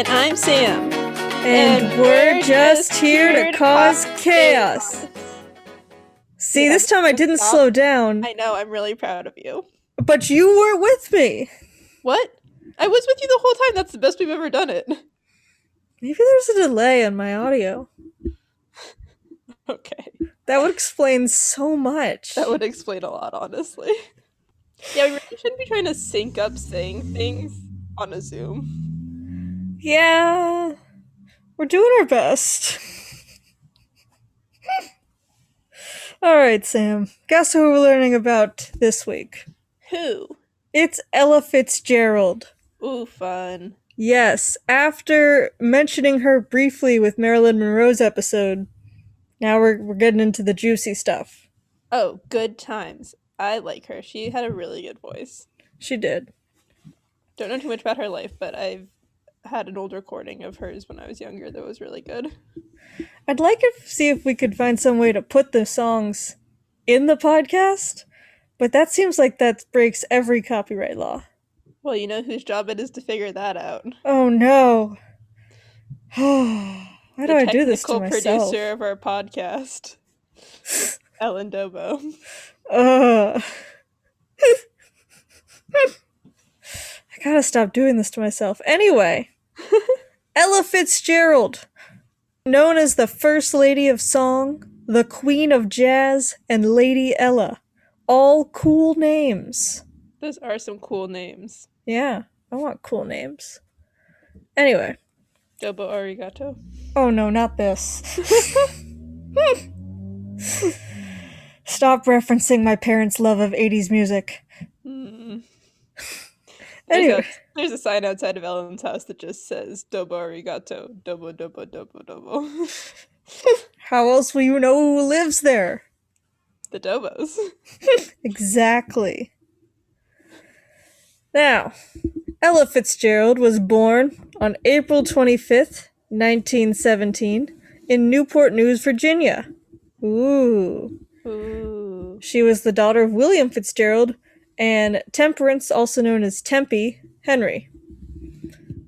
And I'm Sam. And, we're, just here to cause chaos. See, Yeah, this time I didn't stop. slow down, I know, I'm really proud of you. but you were with me. What? I was with you the whole time. That's the best we've ever done it. Maybe there's a delay in my audio. Okay. That would explain so much. That would explain a lot, honestly. Yeah, we really shouldn't be trying to sync up saying things on a Zoom. Yeah, we're doing our best. All right, Sam. Guess who we're learning about this week? Who? It's Ella Fitzgerald. Ooh, fun. Yes, after mentioning her briefly with Marilyn Monroe's episode, now we're we're getting into the juicy stuff. Oh, good times. I like her. She had a really good voice. She did. Don't know too much about her life, but I've had an old recording of hers when I was younger that was really good. I'd like to see if we could find some way to put the songs in the podcast, but that seems like that breaks every copyright law. Well, you know whose job it is to figure that out. Oh no. Why do I do this to technical myself? producer of our podcast, Ellen Dobo. Ugh. I gotta stop doing this to myself. Anyway, Ella Fitzgerald, known as the First Lady of Song, the Queen of Jazz, and Lady Ella. All cool names. Those are some cool names. Yeah, I want cool names. Anyway, Dobo arigato. oh no, not this. Stop referencing my parents' love of 80s music. Mm. Hmm. There's, a, there's a sign outside of Ellen's house that just says Dobo arigato. Dobo dobo dobo dobo. How else will you know who lives there? the Dobos. Exactly. Now, Ella Fitzgerald was born on April 25th, 1917, in Newport News, Virginia. Ooh. Ooh. She was the daughter of William Fitzgerald and Temperance, also known as Tempe, Henry.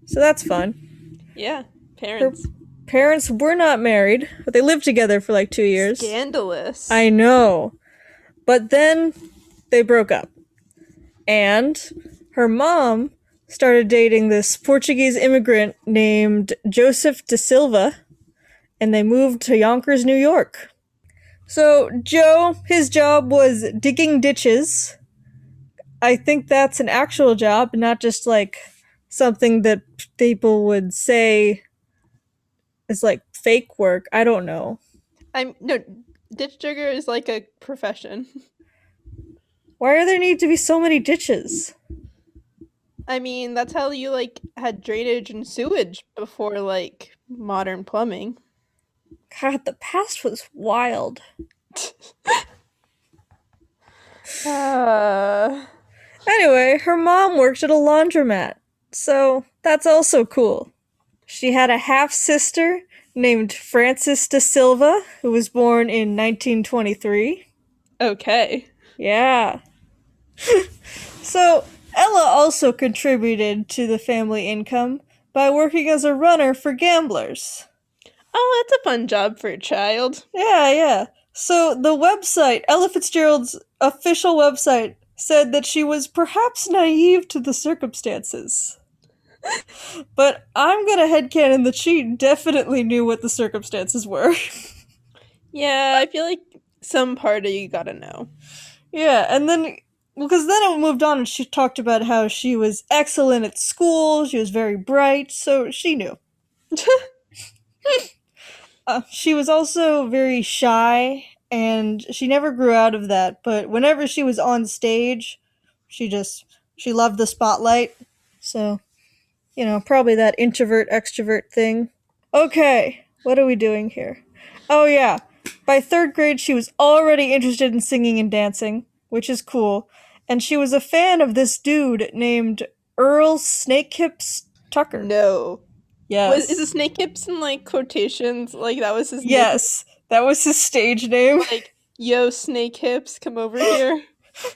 So that's fun. Yeah. Parents. Parents were not married, but they lived together for like two years. Scandalous. I know. But then they broke up. And her mom started dating this Portuguese immigrant named Joseph de Silva, and they moved to Yonkers, New York. So, Joe, his job was digging ditches. I think that's an actual job, not just like something that people would say is like fake work. I don't know. I'm no ditch digger is like a profession. Why are there need to be so many ditches? I mean, that's how you like had drainage and sewage before like modern plumbing. God, the past was wild. Uh, Anyway, her mom worked at a laundromat, so that's also cool. She had a half sister named Frances de Silva, who was born in 1923. okay. Yeah. so, Ella also contributed to the family income by working as a runner for gamblers. Oh, that's a fun job for a child. Yeah, yeah. So the website, Ella Fitzgerald's official website, said that she was perhaps naive to the circumstances. but I'm gonna headcanon that she definitely knew what the circumstances were. Yeah, I feel like some part of you gotta know. yeah, and then, well, because then it moved on and she talked about how she was excellent at school, she was very bright, so she knew. Uh, she was also very shy and she never grew out of that but whenever she was on stage she just she loved the spotlight. So you know probably that introvert extrovert thing. Okay what are we doing here? Oh yeah. By third grade she was already interested in singing and dancing which is cool. And she was a fan of this dude named earl snakehips tucker. No. yes. Was, is the snake hips in like quotations? Like that was his name? yes that was his stage name Like, yo, snake hips, come over here.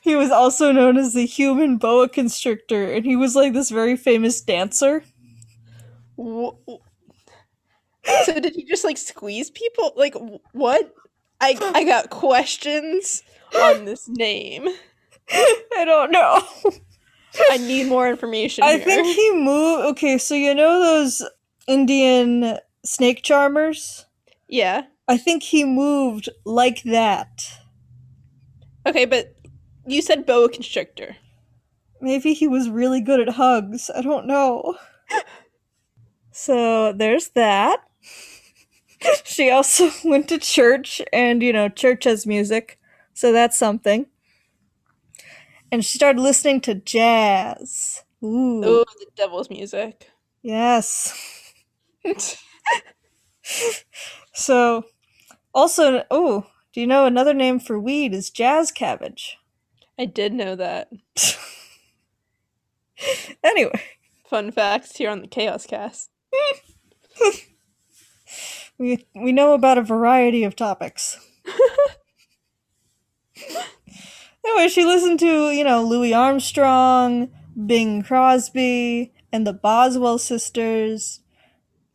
He was also known as the human boa constrictor, and he was like this very famous dancer. Wh- So did he just like squeeze people? Like what? I I got questions on this name. I don't know. I need more information. I here. think he moved. Okay, so you know those Indian snake charmers? Yeah. I think he moved like that. Okay, but you said boa constrictor. Maybe he was really good at hugs. I don't know. so there's that. she also went to church, and you know, church has music, so that's something. And she started listening to jazz. Ooh, Oh, the devil's music. yes. So, also, oh, do you know another name for weed is jazz cabbage? I did know that. Anyway, Fun facts here on the Chaos Cast. we we know about a variety of topics. anyway, she listened to, you know, Louis Armstrong, Bing Crosby, and the Boswell sisters.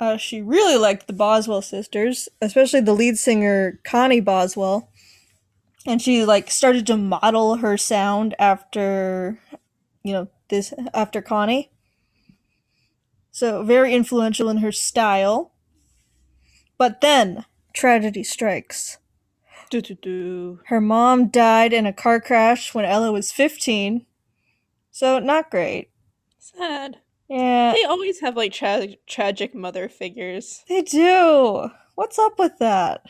Uh, she really liked the Boswell sisters, especially the lead singer Connie Boswell. And she like started to model her sound after, you know, this after Connie. So very influential in her style. But then tragedy strikes. Do do do. Her mom died in a car crash when Ella was 15. So not great. Sad. Yeah, They always have like tra- tragic mother figures. they do. What's up with that?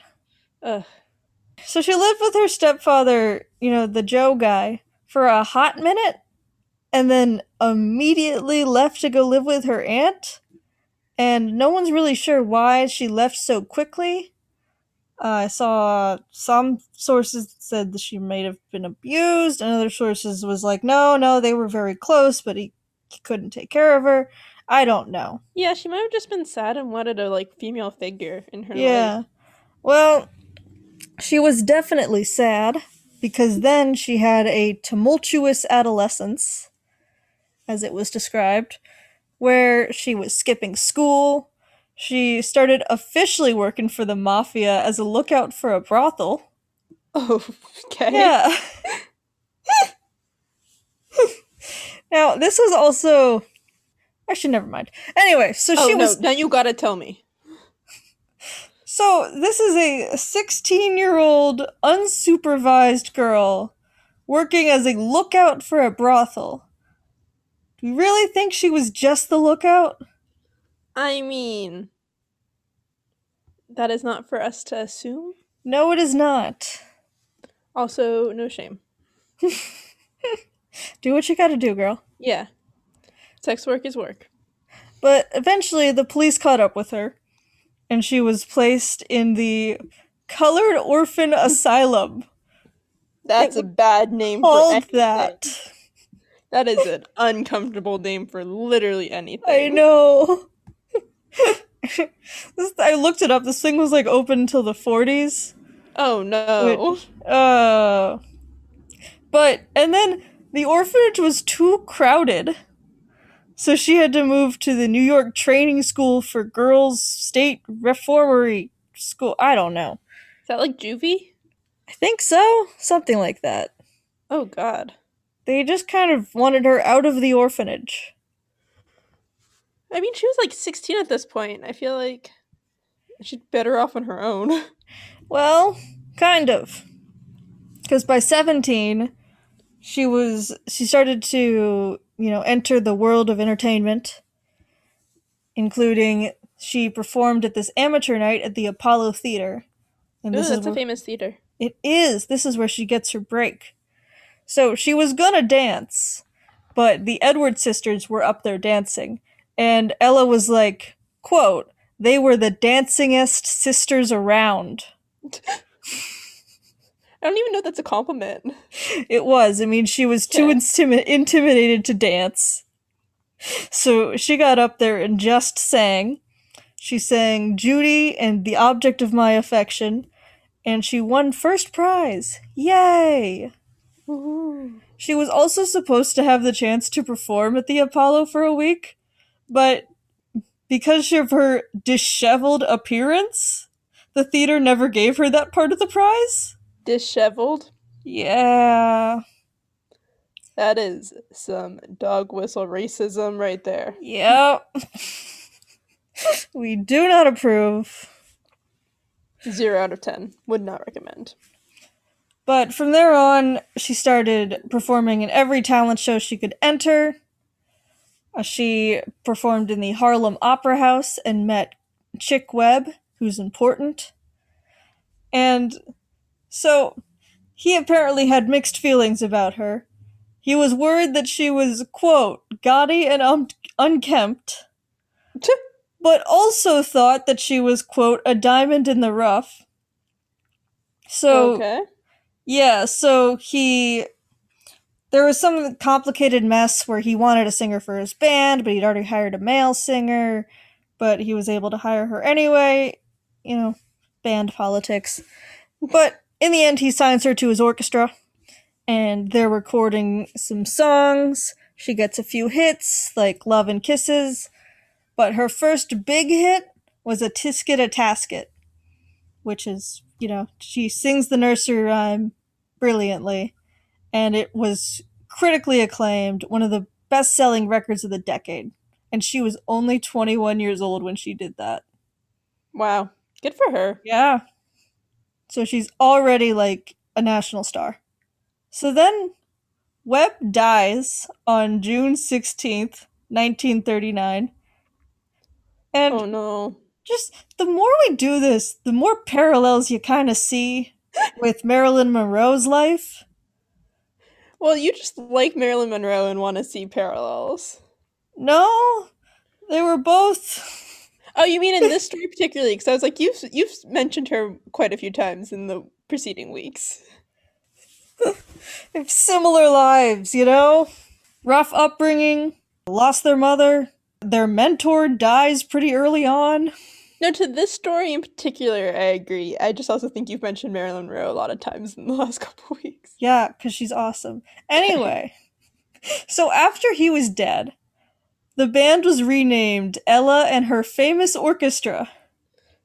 Ugh. So she lived with her stepfather, you know, the Joe guy, for a hot minute and then immediately left to go live with her aunt. And no one's really sure why she left so quickly. Uh, I saw some sources said that she might have been abused, and other sources was like, no, no, they were very close, but he, he couldn't take care of her. I don't know. Yeah, she might have just been sad and wanted a like female figure in her life. Yeah. life. Well, she was definitely sad because then she had a tumultuous adolescence, as it was described, where she was skipping school. She started officially working for the mafia as a lookout for a brothel. Oh, okay. Yeah. now, this was also. Actually, never mind. Anyway, so Oh she no, was now you gotta tell me. So, this is a 16 year old unsupervised girl working as a lookout for a brothel. Do you really think she was just the lookout? I mean, that is not for us to assume. No, it is not. Also, no shame. Do what you gotta do, girl. Yeah. Sex work is work. But eventually, the police caught up with her, and she was placed in the Colored Orphan Asylum. That's a bad name for anything. that. That is an uncomfortable name for literally anything. I know. this, I looked it up. This thing was like open until the 40s. Oh no. Uh, but and then the orphanage was too crowded, so she had to move to the New York Training School for Girls State Reformatory School. I don't know. Is that like juvie? I think so, something like that. Oh god. They just kind of wanted her out of the orphanage. I mean, she was like 16 at this point. I feel like she's better off on her own. Well, kind of. Because by 17, she was she started to, you know, enter the world of entertainment, including she performed at this amateur night at the Apollo Theater. And Ooh, this that's is a famous theater. it is. This is where she gets her break. So she was gonna dance, but the Edward sisters were up there dancing, and Ella was like, "quote They were the dancingest sisters around." I don't even know if that's a compliment. It was. I mean, she was too intimi- intimidated to dance. So she got up there and just sang. She sang Judy and the Object of My Affection, and she won first prize. Yay! She was also supposed to have the chance to perform at the Apollo for a week, but because of her disheveled appearance, the theater never gave her that part of the prize. Disheveled. Yeah. That is some dog whistle racism right there. Yep. we do not approve. Zero out of ten. Would not recommend. But from there on, she started performing in every talent show she could enter. Uh, she performed in the Harlem Opera House and met Chick Webb, who's important. And so he apparently had mixed feelings about her. He was worried that she was, quote, gaudy and um- unkempt, but also thought that she was, quote, a diamond in the rough. So, okay. yeah, so he. There was some complicated mess where he wanted a singer for his band, but he'd already hired a male singer, but he was able to hire her anyway. You know, band politics. But in the end, he signs her to his orchestra, and they're recording some songs. She gets a few hits, like Love and Kisses, but her first big hit was a Tisket a Tasket, which is, you know, she sings the nursery rhyme brilliantly, and it was critically acclaimed, one of the best selling records of the decade. And she was only 21 years old when she did that. Wow. Good for her. Yeah. So she's already like a national star. So then Webb dies on June 16th, 1939. And Oh no. just the more we do this, the more parallels you kind of see with Marilyn Monroe's life. Well, you just like Marilyn Monroe and want to see parallels. No, they were both. Oh, you mean in this story particularly? Because I was like, you've you've mentioned her quite a few times in the preceding weeks. have similar lives, you know? Rough upbringing, lost their mother, their mentor dies pretty early on. No, to this story in particular, I agree. I just also think you've mentioned Marilyn Monroe a lot of times in the last couple weeks. Yeah, because she's awesome. Anyway, so after he was dead, the band was renamed Ella and her famous orchestra.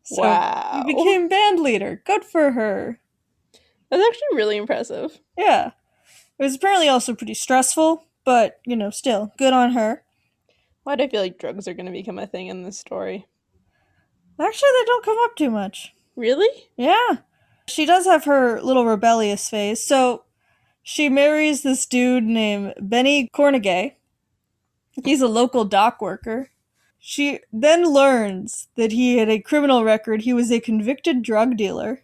So wow. he became band leader. Good for her. That's actually really impressive. Yeah. It was apparently also pretty stressful, but, you know, still, good on her. Why do I feel like drugs are going to become a thing in this story? Actually, they don't come up too much. Really? Yeah. She does have her little rebellious phase. So she marries this dude named Benny Kornegay. He's a local dock worker. She then learns that he had a criminal record. He was a convicted drug dealer.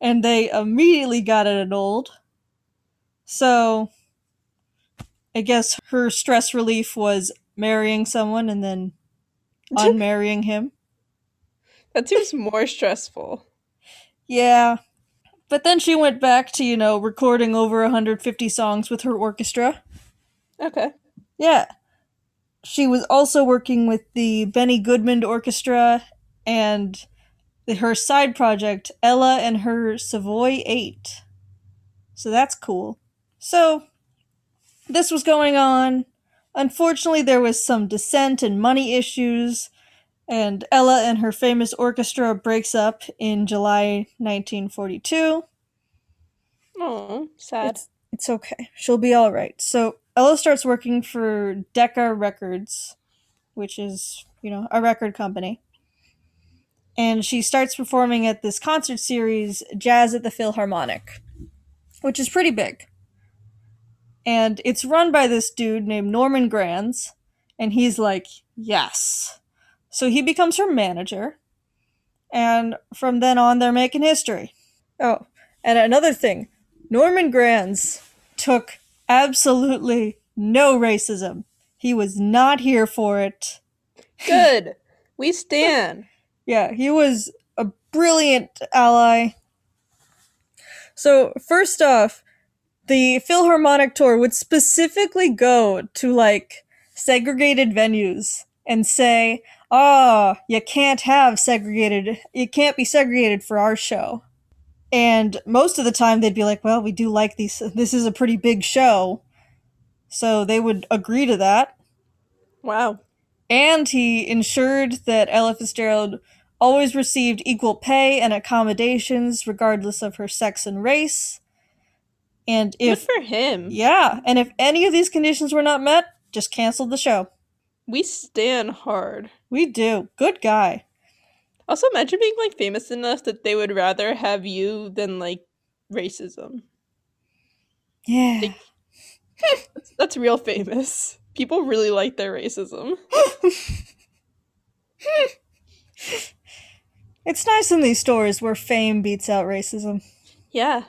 And they immediately got it annulled. So I guess her stress relief was marrying someone and then unmarrying him. That seems more stressful. Yeah. But then she went back to, you know, recording over 150 songs with her orchestra. Okay. Yeah. She was also working with the Benny Goodman Orchestra and the, her side project, Ella and her Savoy 8. So that's cool. So, this was going on. Unfortunately, there was some dissent and money issues, and Ella and her famous orchestra breaks up in July 1942. Oh, sad. It's, it's okay. She'll be all right. So Ella starts working for Decca Records, which is, you know, a record company. And she starts performing at this concert series, Jazz at the Philharmonic, which is pretty big. And it's run by this dude named Norman Granz, and he's like, yes. So he becomes her manager, and from then on, they're making history. Oh, and another thing Norman Granz took absolutely no racism. He was not here for it. Good. We stand. Yeah, he was a brilliant ally. So, first off, the Philharmonic tour would specifically go to like segregated venues and say, "Ah, you can't have segregated. You can't be segregated for our show." And most of the time they'd be like, "Well, we do like these. This is a pretty big show." So they would agree to that. Wow. And he ensured that Ella Fitzgerald always received equal pay and accommodations regardless of her sex and race. And if Good for him. yeah, and if any of these conditions were not met, just canceled the show. We stand hard. We do. Good guy. Also, imagine being like famous enough that they would rather have you than like racism. Yeah. Like- That's, that's real famous. People really like their racism. It's nice in these stories where fame beats out racism. Yeah,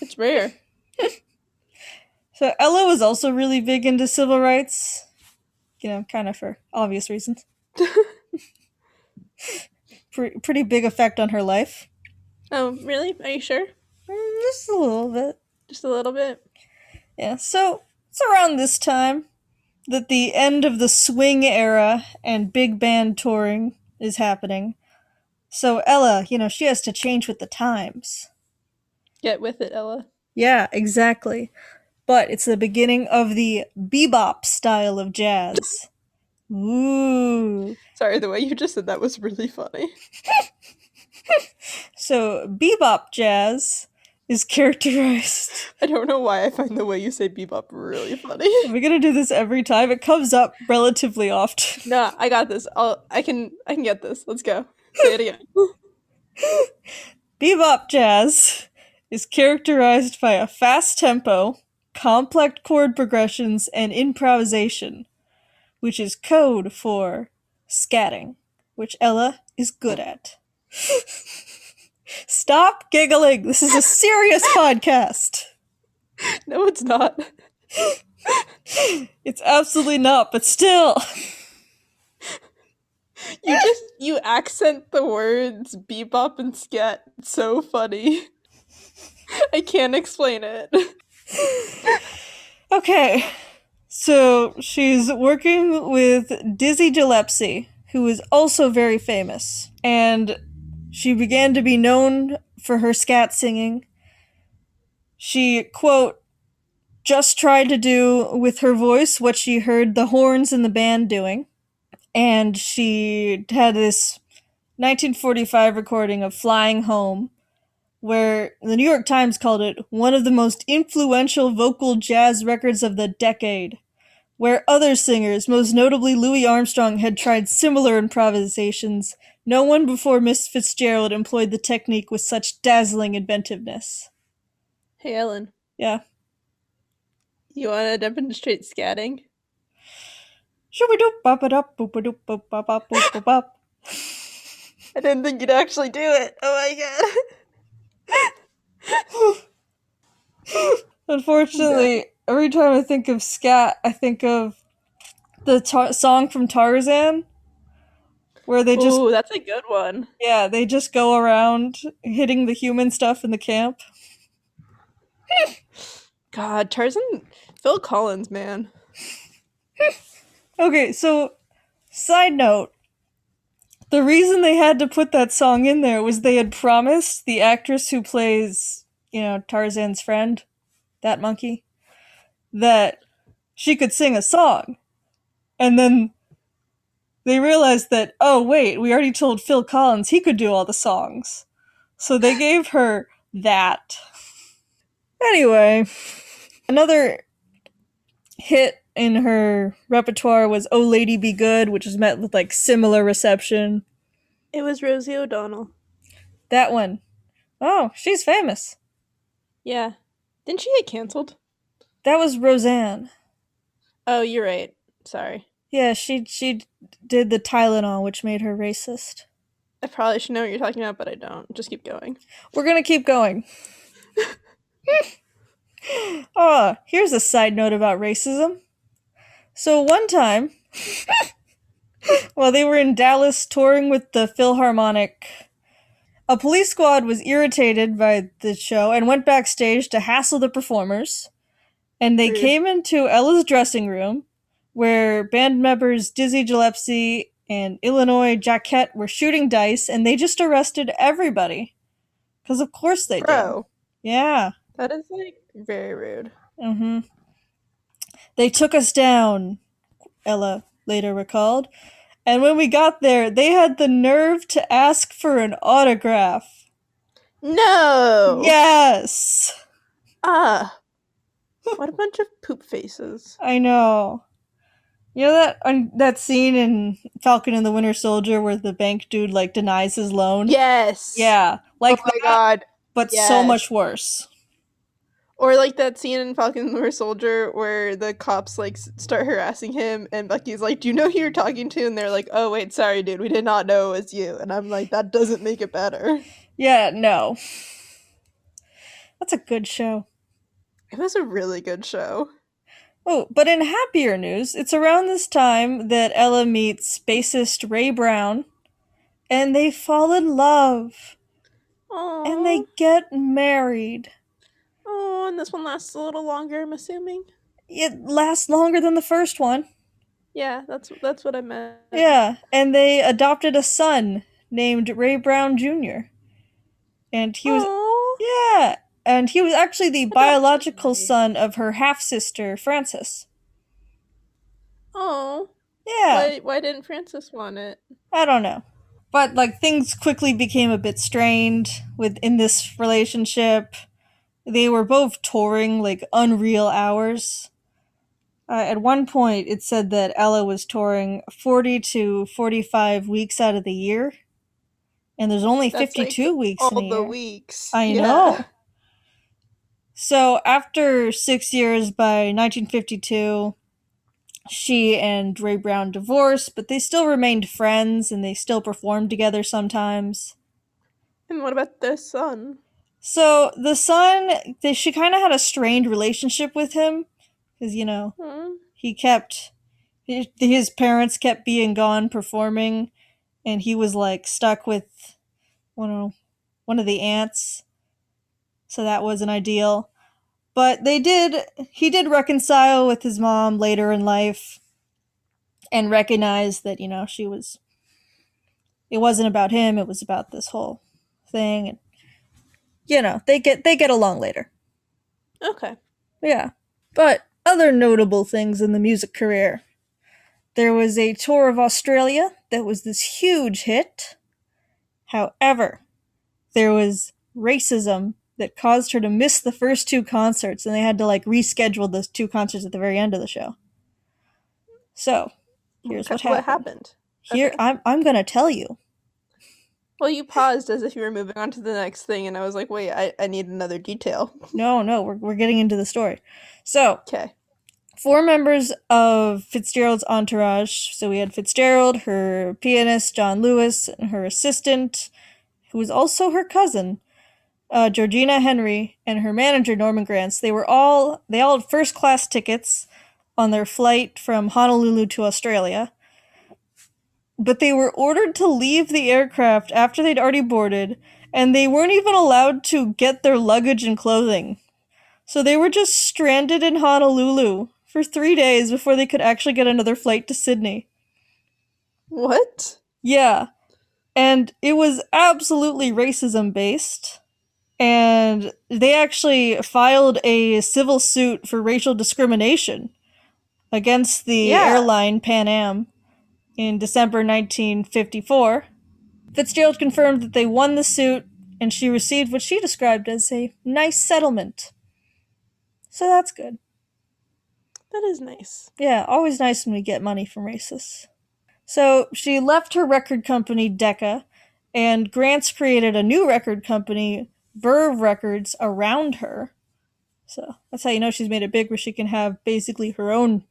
it's rare. So Ella was also really big into civil rights, you know, kind of for obvious reasons. Pre- pretty big effect on her life. Oh, really? Are you sure? Mm, Just a little bit. Just a little bit. Yeah, so it's around this time that the end of the swing era and big band touring is happening. So Ella, you know, she has to change with the times. Get with it, Ella. Yeah, exactly. But it's the beginning of the bebop style of jazz. Ooh. Sorry, the way you just said that was really funny. So bebop jazz is characterized. I don't know why I find the way you say bebop really funny. We're gonna do this every time. It comes up relatively often. nah, I got this. I'll. I can. I can get this. Let's go. Say it again. Bebop jazz is characterized by a fast tempo, complex chord progressions, and improvisation, which is code for scatting, which Ella is good at. Stop giggling. This is a serious podcast. No, it's not. It's absolutely not, but still. You just you accent the words bebop and scat so funny. I can't explain it. Okay. So she's working with Dizzy Gillespie, who is also very famous. And she began to be known for her scat singing. She, quote, just tried to do with her voice what she heard the horns in the band doing. And she had this 1945 recording of Flying Home, where the New York Times called it one of the most influential vocal jazz records of the decade, where other singers, most notably Louis Armstrong, had tried similar improvisations. No one before Miss Fitzgerald employed the technique with such dazzling inventiveness. Hey Ellen, Yeah. you want to demonstrate scatting? Shooby-doop, bop-a-dop, boop-a-doop, boop, bop, bop, boop, bop, bop. I didn't think you'd actually do it. Oh my god. Unfortunately, every time I think of scat, I think of the tar- song from Tarzan, where they just Ooh, that's a good one. yeah they just go around hitting the human stuff in the camp. God, Tarzan, Phil Collins, man. Okay, so side note, the reason they had to put that song in there was they had promised the actress who plays you know Tarzan's friend, that monkey, that she could sing a song, and then they realized that oh wait we already told phil collins he could do all the songs so they gave her that anyway another hit in her repertoire was oh lady be good which was met with like similar reception It was Rosie O'Donnell. that one oh she's famous Yeah. Didn't she get canceled? That was roseanne Oh, you're right. Sorry. yeah she she did the tylenol which made her racist I probably should know what you're talking about, but I don't. Just keep going. We're gonna keep going. oh, here's a side note about racism. So one time, while they were in Dallas touring with the Philharmonic, a police squad was irritated by the show and went backstage to hassle the performers. And they came into Ella's dressing room, where band members Dizzy Gillespie and Illinois Jacquet were shooting dice, and they just arrested everybody. Because of course they did. Yeah. that is like very rude. Mm-hmm. They took us down, Ella later recalled. And when we got there, they had the nerve to ask for an autograph. No. Yes. Ah. What a bunch of poop faces. I know. You know that on that scene in Falcon and the Winter Soldier where the bank dude like denies his loan? Yes. Yeah, like oh my that, god. but so much worse. Or like that scene in Falcon and the Winter Soldier where the cops like start harassing him, and Bucky's like, "Do you know who you're talking to?" And they're like, "Oh wait, sorry, dude, we did not know it was you." And I'm like, that doesn't make it better. Yeah, no. That's a good show. It was a really good show. Oh, but in happier news, it's around this time that Ella meets bassist Ray Brown, and they fall in love, Oh, and they get married. oh, and this one lasts a little longer. I'm assuming. It lasts longer than the first one. Yeah, that's that's what I meant. Yeah, and they adopted a son named Ray Brown Jr. And he was Aw. yeah, and he was actually the biological son of her half sister Frances. Oh. Yeah, Why, why didn't Frances want it? I don't know. But like things quickly became a bit strained within this relationship. They were both touring like unreal hours. Uh, at one point, it said that Ella was touring 40 to 45 weeks out of the year. And there's only That's, like, 52 weeks in All the year. weeks. I Yeah. know. So after six years by 1952, she and Ray Brown divorced, but they still remained friends and they still performed together sometimes. And what about the son? So the son, they, she kind of had a strained relationship with him because, you know, Hmm. he kept, his, his parents kept being gone performing and he was like stuck with one of, one of the aunts. So that wasn't ideal. But they did, he did reconcile with his mom later in life and recognize that, you know, she was, it wasn't about him, it was about this whole thing. And, you know, they get, they get along later. Okay. Yeah. But other notable things in the music career. There was a tour of Australia that was this huge hit. However, there was racism that caused her to miss the first two concerts and they had to like reschedule those two concerts at the very end of the show. So, here's what happened. happened? Here Okay. I'm I'm going to tell you. Well, you paused as if you were moving on to the next thing, and I was like, wait, I, I need another detail. No, no, we're we're getting into the story. So, Okay. four members of Fitzgerald's entourage. So we had Fitzgerald, her pianist John Lewis, and her assistant, who was also her cousin, uh, Georgiana Henry, and her manager Norman Granz. They were all they all had first class tickets on their flight from Honolulu to Australia. But they were ordered to leave the aircraft after they'd already boarded, and they weren't even allowed to get their luggage and clothing. So they were just stranded in Honolulu for three days before they could actually get another flight to Sydney. What? Yeah. And it was absolutely racism based. And they actually filed a civil suit for racial discrimination against the Yeah. airline Pan Am in December 1954. Fitzgerald confirmed that they won the suit and she received what she described as a nice settlement. So that's good. That is nice. Yeah, always nice when we get money from racists. So she left her record company, Decca, and Granz created a new record company, Verve Records, around her. So that's how you know she's made it big, where she can have basically her own,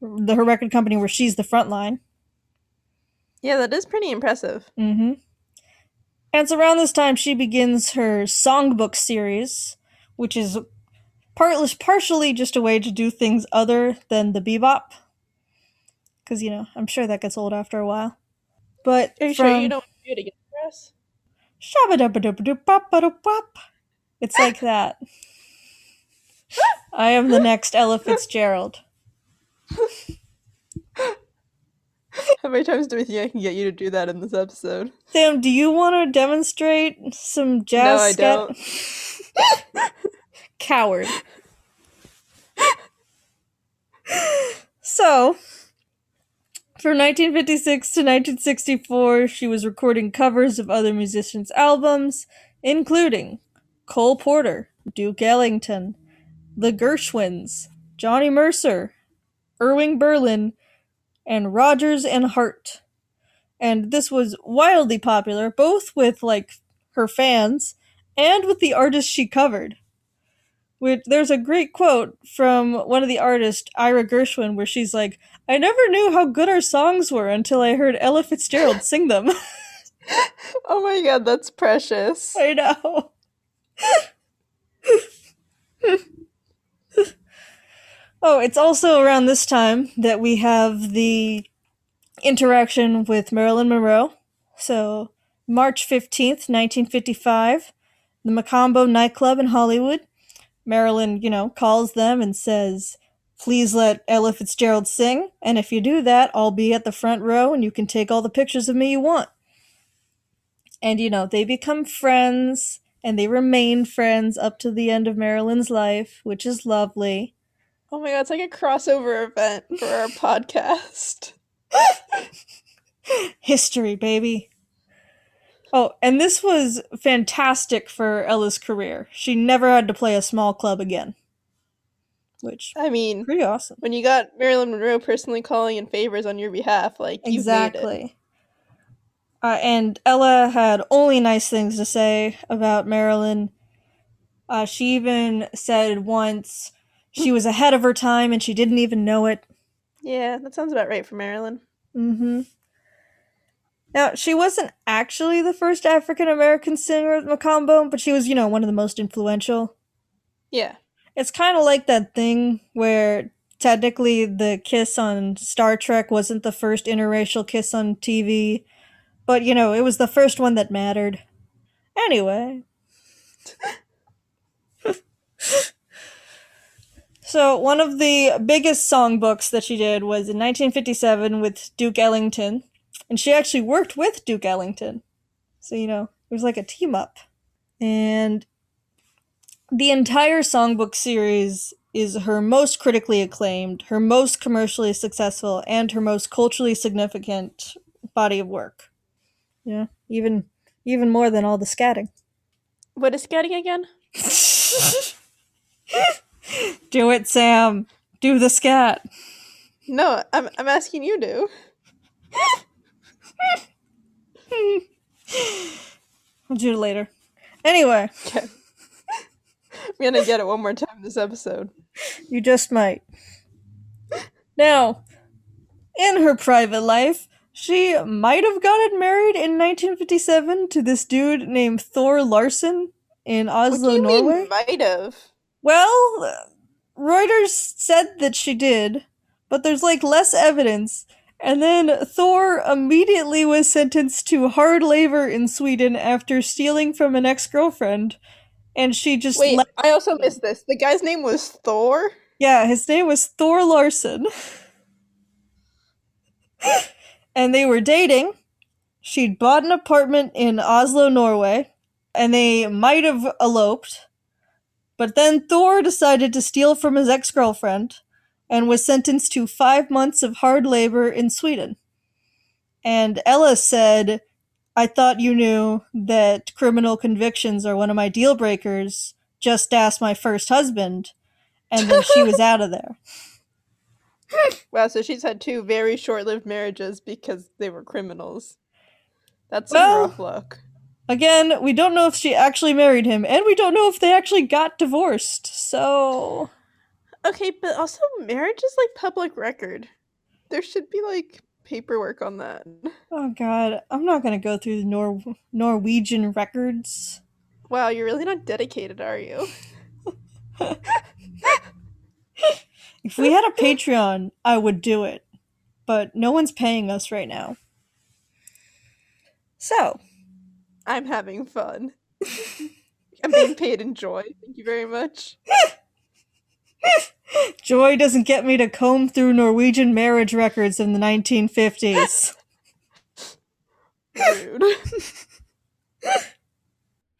the her record company where she's the front line. Yeah, that is pretty impressive. Mm-hmm. And it's around this time she begins her songbook series, which is partly partially just a way to do things other than the bebop. Because, you know, I'm sure that gets old after a while. But Are you sure you don't do it again for us? It's like that. I am the next Ella Fitzgerald. How many times do we think I can get you to do that in this episode? Sam, do you want to demonstrate some jazz? No, I scat- don't. Coward. so, From 1956 to 1964, she was recording covers of other musicians' albums, including Cole Porter, Duke Ellington, The Gershwins, Johnny Mercer, Irving Berlin, and Rodgers and Hart. And this was wildly popular, both with like her fans and with the artists she covered. Which there's a great quote from one of the artists, Ira Gershwin, where she's like, I never knew how good our songs were until I heard Ella Fitzgerald sing them. oh my god, that's precious. I know. oh, it's also around this time that we have the interaction with Marilyn Monroe. So, March 15th, 1955, the Mocambo nightclub in Hollywood. Marilyn, you know, calls them and says, Please let Ella Fitzgerald sing, and if you do that, I'll be at the front row and you can take all the pictures of me you want. And, you know, they become friends and they remain friends up to the end of Marilyn's life, which is lovely. Oh my god, it's like a crossover event for our podcast. History, baby. Oh, and this was fantastic for Ella's career. She never had to play a small club again. Which I mean, pretty awesome. When you got Marilyn Monroe personally calling in favors on your behalf, like exactly. Uh, and Ella had only nice things to say about Marilyn. Uh, she even said once she was ahead of her time and she didn't even know it. Yeah, that sounds about right for Marilyn. Mm-hmm. Now, she wasn't actually the first African American singer at Mocambo, but she was, you know, one of the most influential. Yeah. It's kind of like that thing where technically the kiss on Star Trek wasn't the first interracial kiss on TV, but, you know, it was the first one that mattered. Anyway. so, one of the biggest songbooks that she did was in 1957 with Duke Ellington and she actually worked with Duke Ellington. So, you know, it was like a team up. And the entire songbook series is her most critically acclaimed, her most commercially successful, and her most culturally significant body of work. Yeah, even even more than all the scatting. What is scatting again? Do it, Sam. Do the scat. No, I'm I'm asking you to. I'll do it later. Anyway. Okay. I'm gonna get it one more time this episode. You just might. Now, in her private life, she might have gotten married in 1957 to this dude named Thor Larsen in Oslo, Norway. might have. Well, Reuters said that she did, but there's like less evidence and then Thor immediately was sentenced to hard labor in Sweden after stealing from an ex girlfriend. And she just. Wait, left- I also missed this. The guy's name was Thor? Yeah, his name was Thor Larsen. and they were dating. She'd bought an apartment in Oslo, Norway, and they might have eloped. But then Thor decided to steal from his ex girlfriend and was sentenced to five months of hard labor in Sweden. And Ella said, I thought you knew that criminal convictions are one of my deal breakers. Just ask my first husband. And then she was out of there. Wow, so she's had two very short lived marriages because they were criminals. That's a well, rough luck. Again, we don't know if she actually married him, and we don't know if they actually got divorced, so. Okay, but also marriage is like public record. There should be like paperwork on that. Oh god, I'm not gonna go through the Nor- Norwegian records. Wow, you're really not dedicated, are you? if we had a Patreon, I would do it. But no one's paying us right now. So. I'm having fun. I'm being paid in joy. Thank you very much. Joy doesn't get me to comb through Norwegian marriage records in the 1950s. Rude.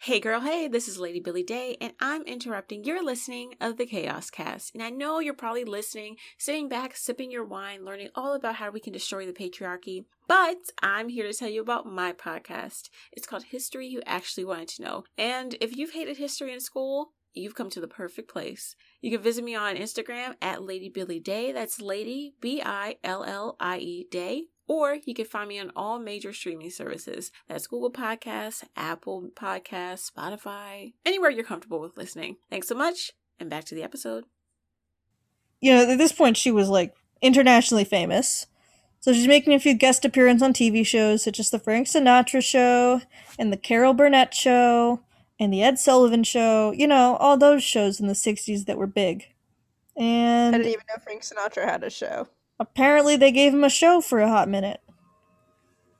Hey girl, hey, this is Lady Billy Day, and I'm interrupting your listening of the Chaos Cast. And I know you're probably listening, sitting back, sipping your wine, learning all about how we can destroy the patriarchy. But I'm here to tell you about my podcast. It's called History You Actually Wanted to Know. And if you've hated history in school, you've come to the perfect place. You can visit me on Instagram at Lady Billie Day. That's Lady B I L L I E Day. Or you can find me on all major streaming services. That's Google Podcasts, Apple Podcasts, Spotify, anywhere you're comfortable with listening. Thanks so much, and back to the episode. You know, at this point, she was like internationally famous. So she's making a few guest appearances on TV shows such as The Frank Sinatra Show and The Carol Burnett Show and The Ed Sullivan Show. You know, all those shows in the 60s that were big. And I didn't even know Frank Sinatra had a show. apparently they gave him a show for a hot minute.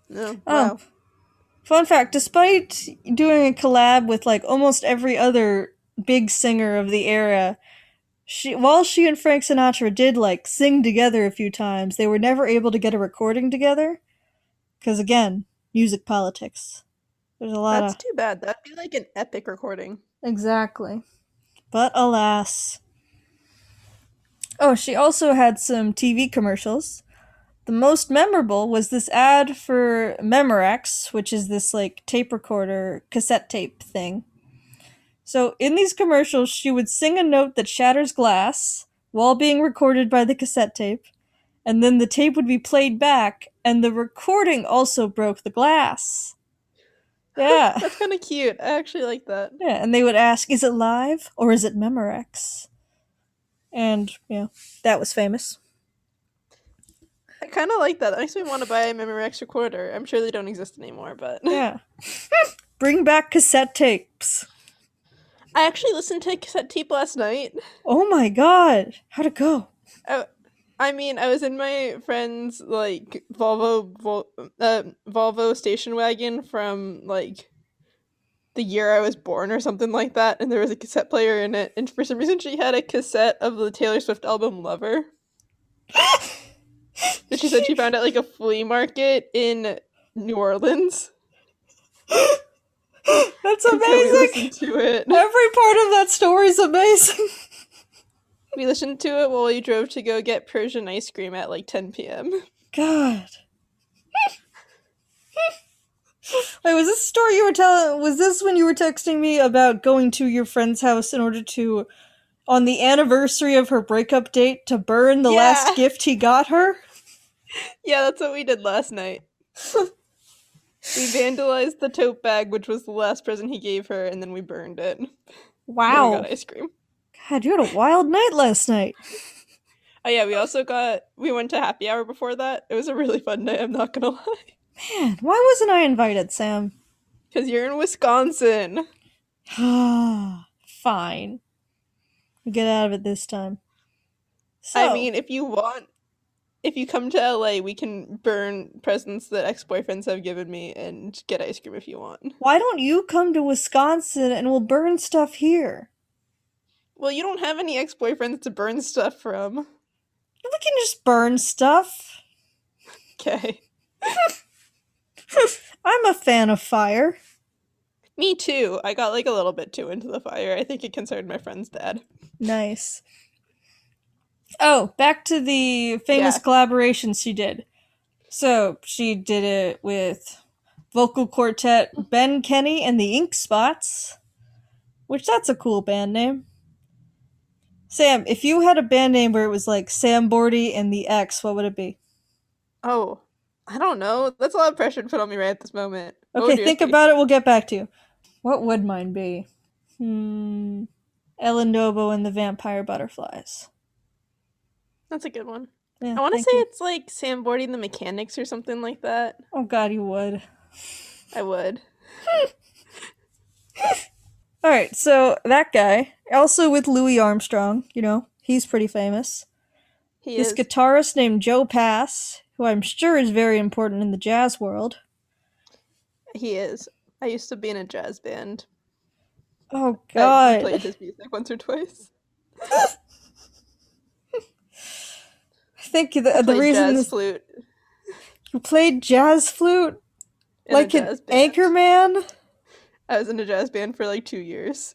No. Oh. Wow. Fun fact despite doing a collab with like almost every other big singer of the era, she while she and Frank Sinatra did like sing together a few times, they were never able to get a recording together. Because again, music politics. There's a lot That's of. too bad. That'd be like an epic recording. Exactly. But alas. Oh, she also had some TV commercials. The most memorable was this ad for Memorex, which is this like tape recorder cassette tape thing. So in these commercials, she would sing a note that shatters glass while being recorded by the cassette tape, and then the tape would be played back, and the recording also broke the glass. Yeah. That's kind of cute. I actually like that. Yeah, and they would ask, "Is it live or is it Memorex?" And yeah, that was famous. I kind of like that. That makes me want to buy a Memorex recorder. I'm sure they don't exist anymore, but Yeah, bring back cassette tapes. I actually listened to cassette tape last night. Oh my god, how'd it go? I mean, I was in my friend's like Volvo Vol- uh, Volvo station wagon from like the year I was born or something like that, and there was a cassette player in it, and for some reason she had a cassette of the Taylor Swift album Lover. that she said she found at like a flea market in New Orleans. That's And so amazing. to it. Every part of that story is amazing. We listened to it while we drove to go get Persian ice cream at like 10 p.m. God. Wait, was this a story you were telling? Was this when you were texting me about going to your friend's house in order to, on the anniversary of her breakup date, to burn the Yeah. last gift he got her? Yeah, that's what we did last night. we vandalized the tote bag, which was the last present he gave her, and then we burned it. Then we Wow. got ice cream. God, you had a wild night last night. Oh yeah, we also got we went to happy hour before that. It was a really fun night. I'm not gonna lie, Man, why wasn't I invited, Sam? because you're in Wisconsin. Fine. Get out of it this time. So, I mean, if you want, if you come to LA, we can burn presents that ex boyfriends have given me and get ice cream if you want. why don't you come to Wisconsin and we'll burn stuff here? Well, you don't have any ex boyfriends to burn stuff from. We can just burn stuff. Okay. I'm a fan of fire. Me too. I got like a little bit too into the fire. I think it concerned my friend's dad. Nice. Oh, back to the famous Yeah. collaborations she did. So she did it with vocal quartet Ben Kenny and the Ink Spots, which that's a cool band name. Sam, if you had a band name where it was like Sam Bordy and the X, what would it be? Oh, I don't know. That's a lot of pressure to put on me right at this moment. What Okay, think about it. We'll get back to you. What would mine be? Hmm. Ellen Nobo and the Vampire Butterflies. That's a good one. Yeah, I want to say you. it's like Sam Bordy and the Mechanics or something like that. Oh God, you would. I would. All right, so that guy, also with Louis Armstrong, you know, he's pretty famous. He this is. guitarist named Joe Pass, who I'm sure is very important in the jazz world. He is. I used to be in a jazz band. Oh God! I played his music once or twice. I think the, I the reason jazz this, flute you played jazz flute in like an band. Anchorman. I was in a jazz band for like two years.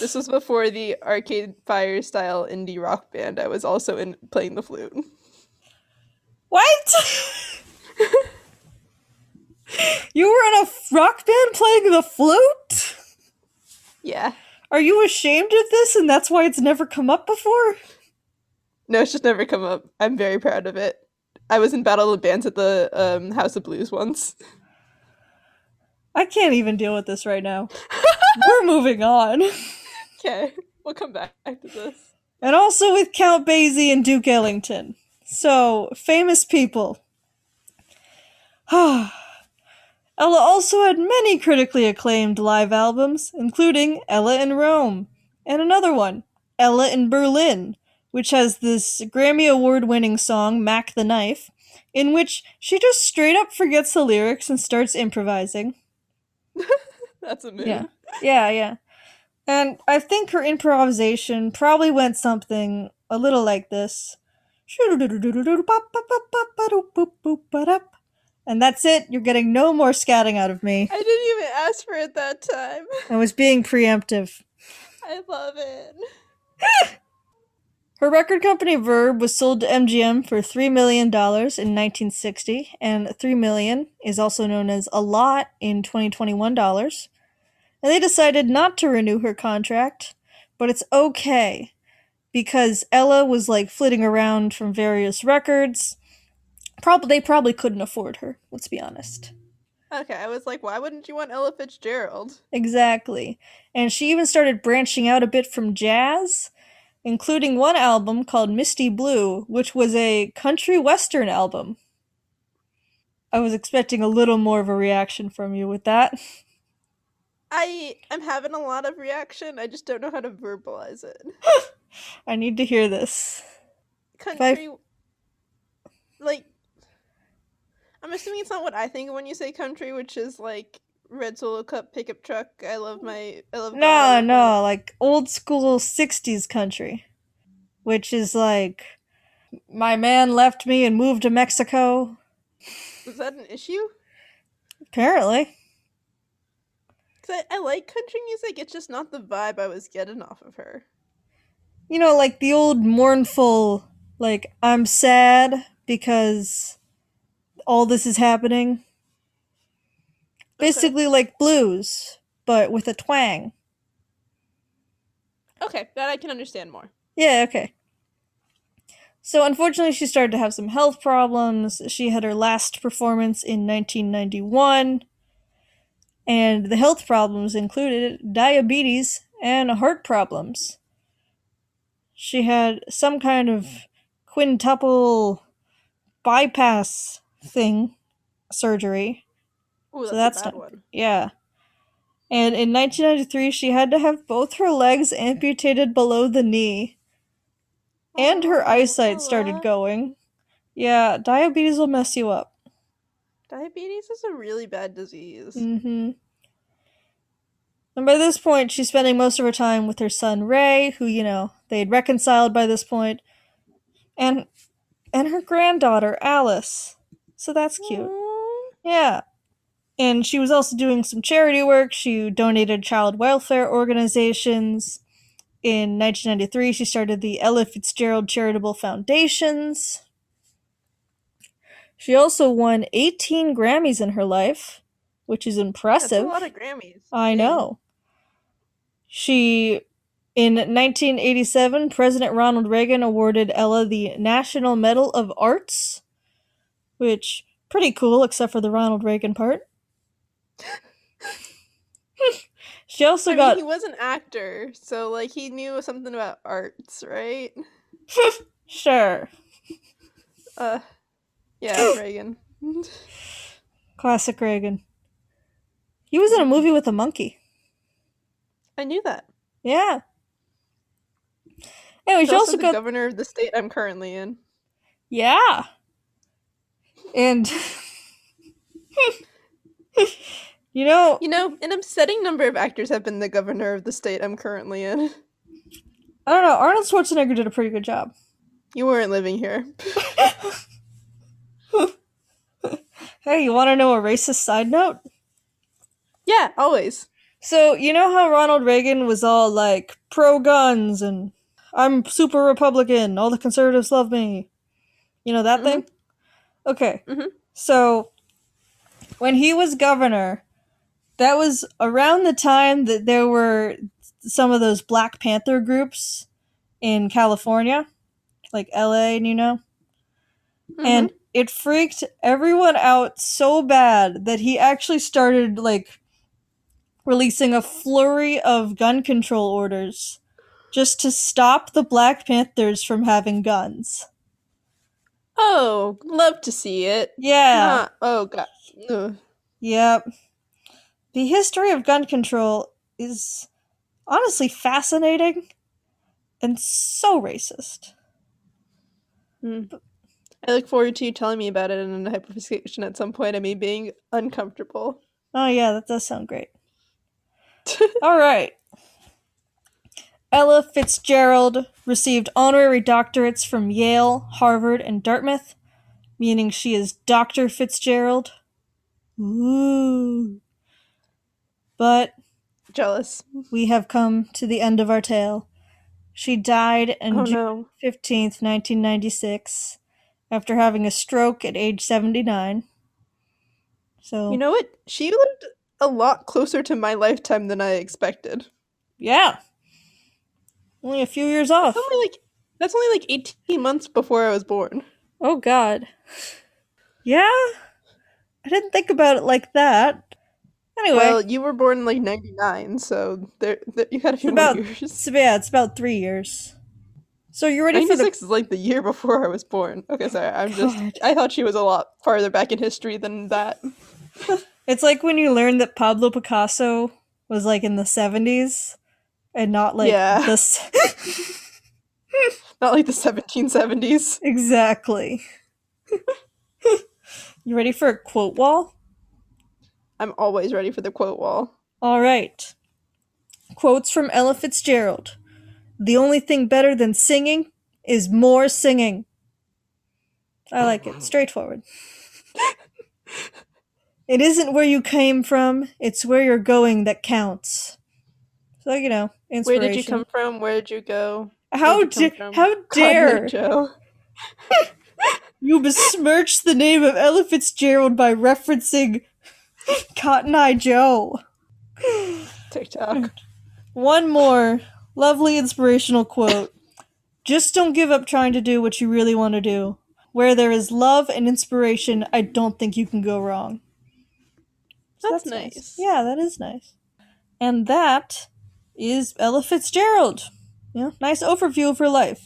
This was before the Arcade Fire style indie rock band. I was also in playing the flute. What? you were in a rock band playing the flute? Yeah. Are you ashamed of this and that's why it's never come up before? No, it's just never come up. I'm very proud of it. I was in Battle of Bands at the um, House of Blues once. I can't even deal with this right now. We're moving on. Okay, we'll come back to this. And also with Count Basie and Duke Ellington. So, famous people. Ella also had many critically acclaimed live albums, including Ella in Rome, and another one, Ella in Berlin, which has this Grammy Award winning song, Mack the Knife, in which she just straight up forgets the lyrics and starts improvising. That's a mood. Yeah. Yeah, yeah. And I think her improvisation probably went something a little like this. And that's it. You're getting no more scatting out of me. I didn't even ask for it that time. I was being preemptive. I love it. Her record company Verve was sold to MGM for $3 million in 1960, and 3 million is also known as a lot in 2021 dollars. And they decided not to renew her contract, but it's okay because Ella was like flitting around from various records. Probably they probably couldn't afford her, let's be honest. Okay, I was like, why wouldn't you want Ella Fitzgerald? Exactly. And she even started branching out a bit from jazz, including one album called Misty Blue, which was a country western album. I was expecting a little more of a reaction from you with that. I I'm having a lot of reaction. I just don't know how to verbalize it. I need to hear this. Country, like, I'm assuming it's not what I think when you say country, which is like red solo cup pickup truck. I love hmm. my, I love. No, no, like old school 60s country, which is like my man left me and moved to Mexico. Is that an issue? Apparently. Because I, I like country music. It's just not the vibe I was getting off of her. you know, like the old mournful, like, I'm sad because all this is happening. Basically, like blues, but with a twang. Okay, that I can understand more. Yeah, okay. So, unfortunately, she started to have some health problems. She had her last performance in 1991, and the health problems included diabetes and heart problems. She had some kind of quintuple bypass thing surgery. Ooh, that's, So that's not- one. Yeah. And in 1993, she had to have both her legs amputated below the knee, and her eyesight started going. Yeah, diabetes will mess you up. Diabetes is a really bad disease. hmm And by this point, she's spending most of her time with her son Ray, who you know they had reconciled by this point, and and her granddaughter Alice. So that's cute. Yeah. And she was also doing some charity work. She donated child welfare organizations. In 1993, she started the Ella Fitzgerald Charitable Foundations. She also won 18 Grammys in her life, which is That's impressive. a lot of Grammys. I know. She, in 1987, President Ronald Reagan awarded Ella the National Medal of Arts, which pretty cool, except for the Ronald Reagan part. She also I got mean, he was an actor, so like he knew something about arts, right? sure Uh, yeah, Reagan. classic Reagan. He was in a movie with a monkey. I knew that. Yeah. Anyway, He's she also also the got governor of the state I'm currently in. Yeah. And you know, You know, an upsetting number of actors have been the governor of the state I'm currently in. I don't know, Arnold Schwarzenegger did a pretty good job. You weren't living here. Hey, you want to know a racist side note? Yeah, always. So, you know how Ronald Reagan was all like pro guns and I'm super Republican, all the conservatives love me. You know that Mhm. thing? Okay. Mhm. So, when he was governor, that was around the time that there were some of those Black Panther groups in California, like LA, and you know? Mm-hmm. and it freaked everyone out so bad that he actually started like releasing a flurry of gun control orders just to stop the Black Panthers from having guns. oh, love to see it. Yeah. Not- oh god. Ugh. Yep. The history of gun control is honestly fascinating and so racist. Hmm. I look forward to you telling me about it in a hyperfixation at some point and me being uncomfortable. Oh yeah, that does sound great. All right. Ella Fitzgerald received honorary doctorates from Yale, Harvard, and Dartmouth, meaning she is Dr. Fitzgerald. Ooh. But Jealous. we have come to the end of our tale. She died on Oh June no. 15th, 1996, after having a stroke at age 79. So, You know what? She lived a lot closer to my lifetime than I expected. yeah. Only a few years off. That's only like that's only like 18 months before I was born. Oh god. Yeah? I didn't think about it like that. Anyway, Well, you were born in like 99, so there, there you had a few about- more years. it's, yeah, it's about three years. So you're ready for the 96 is like the year before I was born. Okay, sorry. I'm just I thought she was a lot farther back in history than that. It's like when you learn that Pablo Picasso was like in the 70s and not like Yeah. the Not like the 1770s. Exactly. you ready for a quote wall? I'm always ready for the quote wall. All right. Quotes from Ella Fitzgerald. The only thing better than singing is more singing. I like it. Straightforward. it isn't where you came from, it's where you're going that counts. So, you know, inspiration. Where did you come from? Where did you go? How, you da- how dare Joe. you besmirch the name of Ella Fitzgerald by referencing Cotton Eye Joe? TikTok. One more lovely inspirational quote. Just don't give up trying to do what you really want to do. Where there is love and inspiration, I don't think you can go wrong. So That's nice. Yeah, that is nice. And that is Ella Fitzgerald. Yeah, nice overview of her life.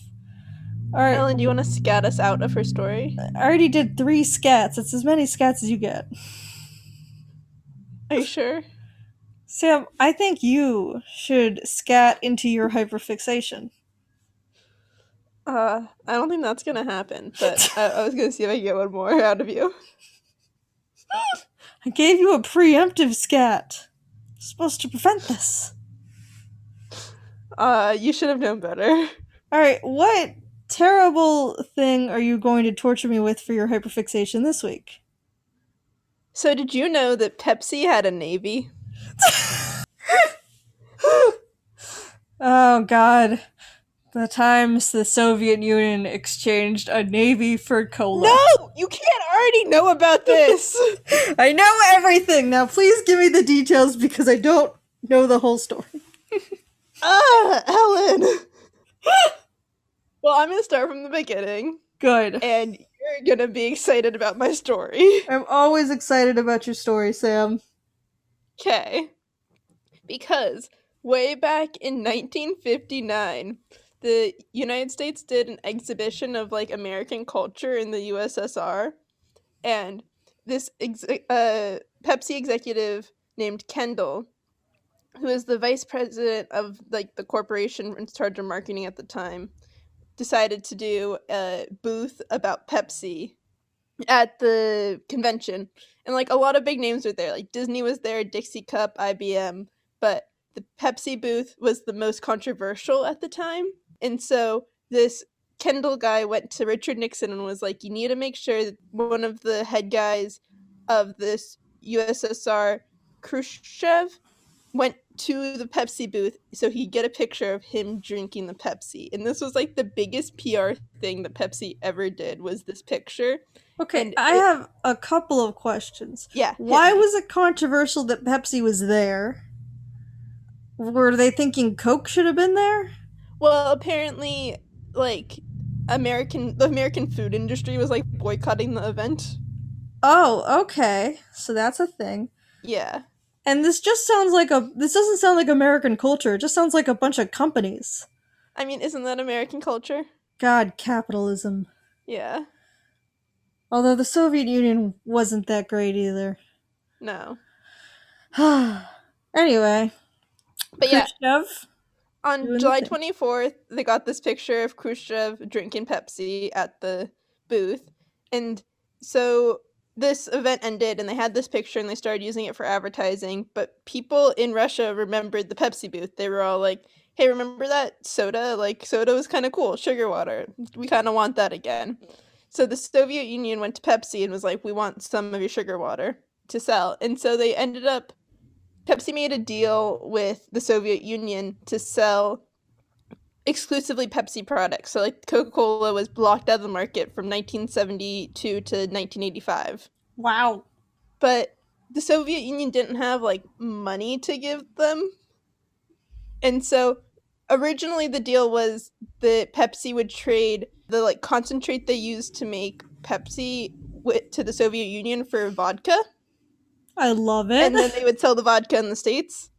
All right, Ellen, do you want to scat us out of her story? I already did three scats. It's as many scats as you get. Are you sure? Sam, I think you should scat into your hyperfixation. Uh, I don't think that's gonna happen, but I, I was gonna see if I can get one more out of you. I gave you a preemptive scat. supposed to prevent this. Uh, you should have known better. Alright, what terrible thing are you going to torture me with for your hyperfixation this week? So, did you know that Pepsi had a navy? Oh god. The times the Soviet Union exchanged a navy for cola. No, you can't already know about this. I know everything! Now please give me the details because I don't know the whole story. ah, Ellen. well, I'm gonna start from the beginning, Good. and you're gonna be excited about my story. I'm always excited about your story, Sam. Okay. Because way back in 1959, the United States did an exhibition of like American culture in the USSR, and this ex- uh, Pepsi executive named Kendall, who is the vice president of like the corporation in charge of marketing at the time, decided to do a booth about Pepsi at the convention. And like a lot of big names were there. Like disney was there dixie cup ibm but the pepsi booth was the most controversial at the time. And so this kendall guy went to richard nixon and was like you need to make sure that one of the head guys of this USSR, Khrushchev, went to the Pepsi booth so he'd get a picture of him drinking the Pepsi. And this was like the biggest PR thing that Pepsi ever did was this picture. Okay, And I it- have a couple of questions. Yeah. Why was it controversial that Pepsi was there? Were they thinking Coke should have been there? Well, apparently like American the American food industry was like boycotting the event. Oh, okay. So that's a thing. Yeah. And this just sounds like a this doesn't sound like American culture. It just sounds like a bunch of companies. I mean, isn't that American culture? God, capitalism. Yeah. Although the Soviet Union wasn't that great either. No. anyway, But yeah, on the July thing. 24th, they got this picture of Khrushchev drinking Pepsi at the booth. And so this event ended and they had this picture and they started using it for advertising. But people in Russia remembered the Pepsi booth. They were all like, hey, remember that soda? Like, soda was kind of cool. Sugar water. We kind of want that again. So the Soviet Union went to Pepsi and was like, we want some of your sugar water to sell. And so they ended up, Pepsi made a deal with the Soviet Union to sell exclusively Pepsi products. So like Coca Cola was blocked out of the market from 1972 to 1985. Wow. But the Soviet Union didn't have like money to give them. And so originally the deal was that Pepsi would trade the like concentrate they used to make Pepsi to the Soviet Union for vodka I love it. and then they would sell the vodka in the states.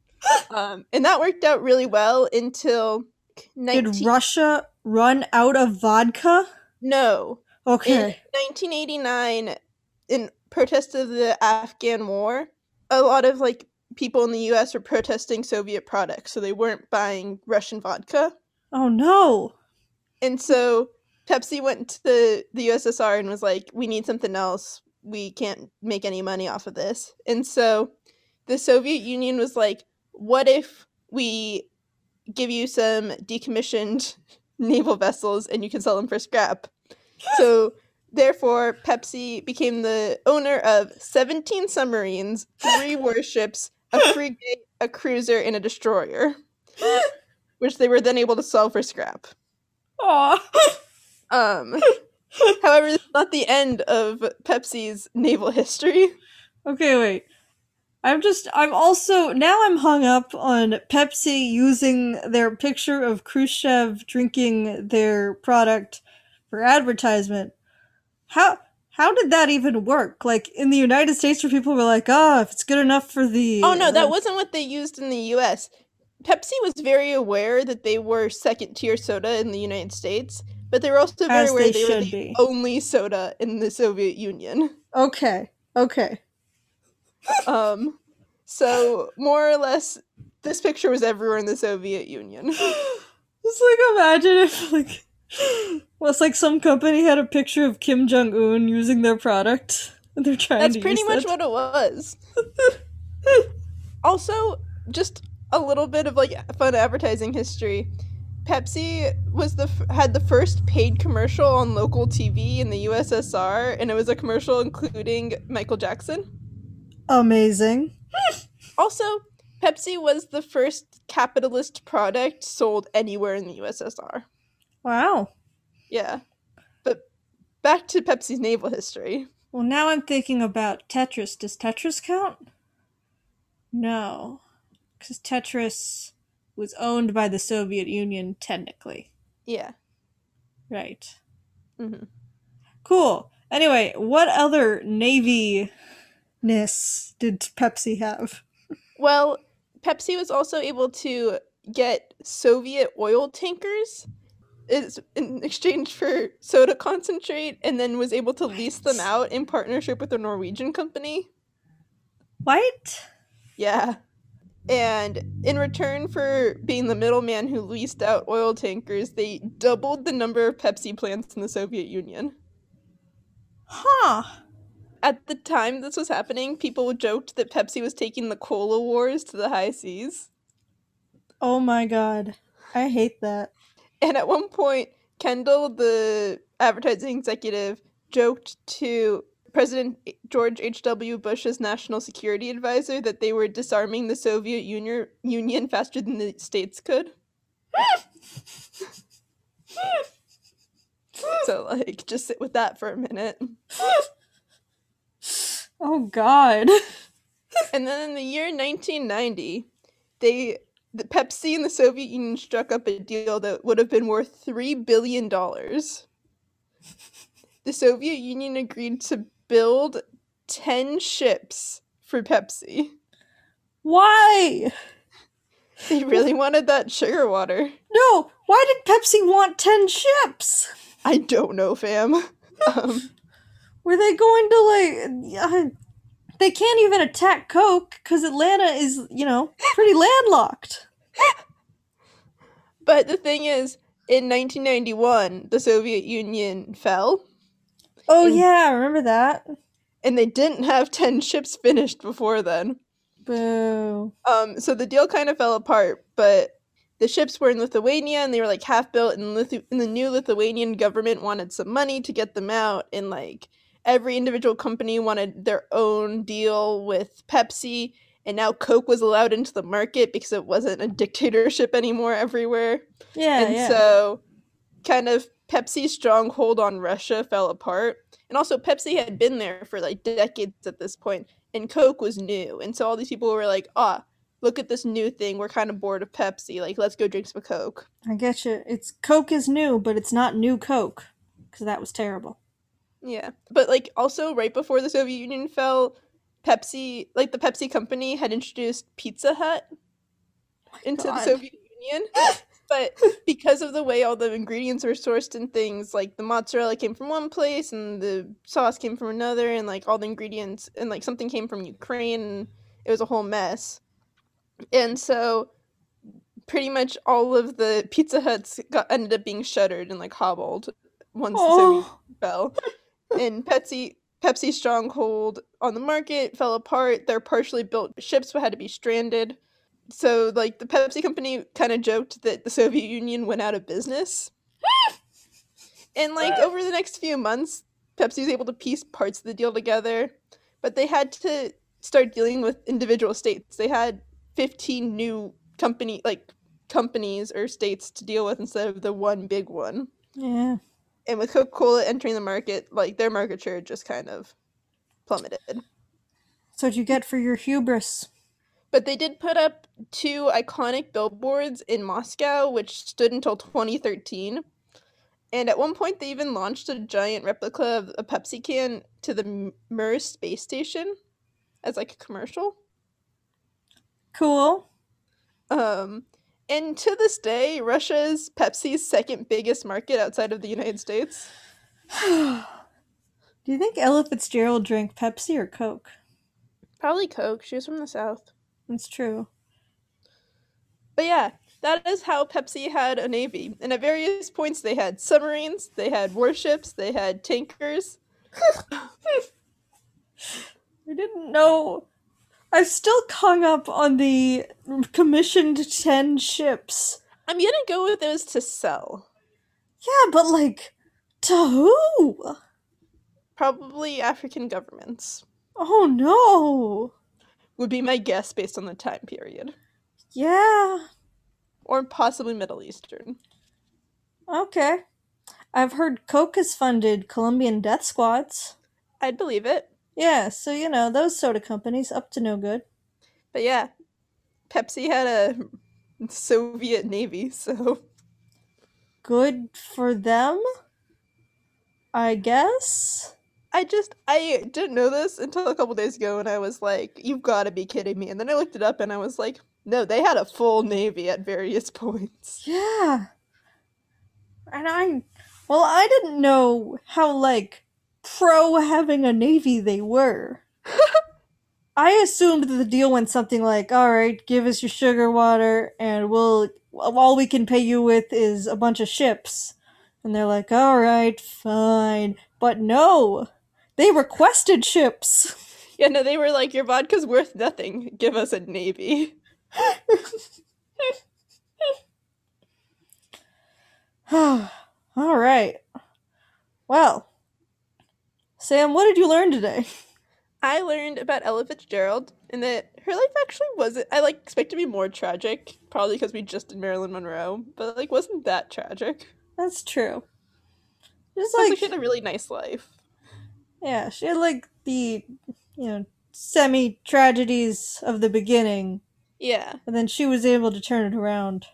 Um, and that worked out really well until 19 Did Russia run out of vodka? no in Okay. 1989 in protest of the afghan war a lot of like people in the us were protesting soviet products so they weren't buying russian vodka Oh no. and so pepsi went to the, the ussr and was like we need something else we can't make any money off of this and so the soviet union was like what if we give you some decommissioned naval vessels and you can sell them for scrap so therefore pepsi became the owner of 17 submarines three warships a frigate a cruiser and a destroyer which they were then able to sell for scrap Aw. um however this is not the end of pepsi's naval history Okay, wait. I'm just I'm also now I'm hung up on Pepsi using their picture of Khrushchev drinking their product for advertisement. How how did that even work? Like in the United States where people were like, "Ah, if it's good enough for the oh no that uh, wasn't what they used in the us pepsi was very aware that they were second tier soda in the united states but they were also very As aware they they, were the be. only soda in the soviet union Okay. Okay. Um so more or less this picture was everywhere in the soviet union. Just like imagine if like it's like some company had a picture of Kim Jong Un using their product. And they're trying that's pretty much what it was. Also just a little bit of like fun advertising history. Pepsi was the f- had the first paid commercial on local tv in the ussr and it was a commercial including michael jackson Amazing. also pepsi was the first capitalist product sold anywhere in the ussr Wow. yeah but back to pepsi's naval history Well, now I'm thinking about Tetris. Does Tetris count? No. Because Tetris was owned by the Soviet Union, technically. yeah Right. hmm Cool. Anyway, what other Navy ness did Pepsi have? Well, Pepsi was also able to get Soviet oil tankers is in exchange for soda concentrate and then was able to lease them out in partnership with a Norwegian company. What? Yeah. And in return for being the middleman who leased out oil tankers, they doubled the number of Pepsi plants in the Soviet Union. Huh. At the time this was happening, people joked that Pepsi was taking the cola wars to the high seas. Oh my god. I hate that. And at one point, Kendall, the advertising executive, joked to President George H.W. Bush's national security advisor that they were disarming the Soviet Union, Union faster than the states could. so, like, just sit with that for a minute. Oh God. And then in the year 1990, they the Pepsi and the Soviet Union struck up a deal that would have been worth three billion dollars. The Soviet Union agreed to build ten ships for Pepsi. Why? They really wanted that sugar water. No. Why did Pepsi want ten ships? I don't know, fam. Um, Were they going to like? Uh, they can't even attack Coke because Atlanta is, you know, pretty landlocked. but the thing is, in 1991, the Soviet Union fell, Oh And- yeah, I remember that. and they didn't have 10 ships finished before then. Boo. Um, so the deal kind of fell apart, but the ships were in Lithuania and they were like half built, and, Lithu- and the new Lithuanian government wanted some money to get them out, and like every individual company wanted their own deal with Pepsi, and now Coke was allowed into the market because it wasn't a dictatorship anymore everywhere. Yeah, and yeah. so kind of Pepsi's stronghold on Russia fell apart. And also Pepsi had been there for like decades at this point, and Coke was new. And so all these people were like, ah, look at this new thing. We're kind of bored of Pepsi. Like, let's go drink some Coke. I get you. It's Coke is new, but it's not new Coke because that was terrible. Yeah. But like also right before the Soviet Union fell, Pepsi, like the Pepsi company had introduced Pizza Hut oh into the Soviet Union. but because of the way all the ingredients were sourced and things, like the mozzarella came from one place and the sauce came from another and like all the ingredients and like something came from Ukraine and it was a whole mess. And so pretty much all of the Pizza Huts got ended up being shuttered and like hobbled once the Soviet Oh, fell. And Pepsi Pepsi's stronghold on the market fell apart. Their partially built ships had to be stranded. So like the Pepsi company kind of joked that the Soviet Union went out of business. and like over the next few months, Pepsi was able to piece parts of the deal together, but they had to start dealing with individual states. They had 15 new company like companies or states to deal with instead of the one big one yeah. And with Coca-Cola entering the market, like their market share just kind of plummeted. So what you get for your hubris. But they did put up two iconic billboards in Moscow, which stood until 2013. And at one point, they even launched a giant replica of a Pepsi can to the Mir space station as like a commercial. Cool. Um, and to this day, Russia is Pepsi's second biggest market outside of the United States. Do you think Ella Fitzgerald drank Pepsi or Coke? Probably Coke. She was from the South. That's true. But yeah, that is how Pepsi had a navy. And at various points, they had submarines, they had warships, they had tankers. I didn't know. I'm still hung up on the commissioned 10 ships. I'm gonna go with those to sell. Yeah, but like, to who? Probably African governments Oh no. would be my guess based on the time period, Yeah. or possibly Middle Eastern. Okay. I've heard Coke has funded Colombian death squads. I'd believe it. Yeah, so you know, those soda companies up to no good. But yeah, Pepsi had a Soviet navy, so Good for them? I guess? I just I didn't know this until a couple days ago, and I was like, "You've got to be kidding me!" And then I looked it up, and I was like, "No, they had a full navy at various points." Yeah. And I, well, I didn't know how, like, pro having a navy they were. I assumed that the deal went something like, alright, give us your sugar water, and we'll, all we can pay you with is a bunch of ships. And they're like, alright, fine. But no! They requested ships! Yeah, no, they were like, "Your vodka's worth nothing. Give us a navy." Alright. Well, Sam, what did you learn today? I learned about Ella Fitzgerald and that her life actually wasn't. I like expect to be more tragic, probably because we just did Marilyn Monroe, but like wasn't that tragic. That's true. Just like like she had a really nice life. yeah, she had like the you know semi tragedies of the beginning, Yeah, and then she was able to turn it around.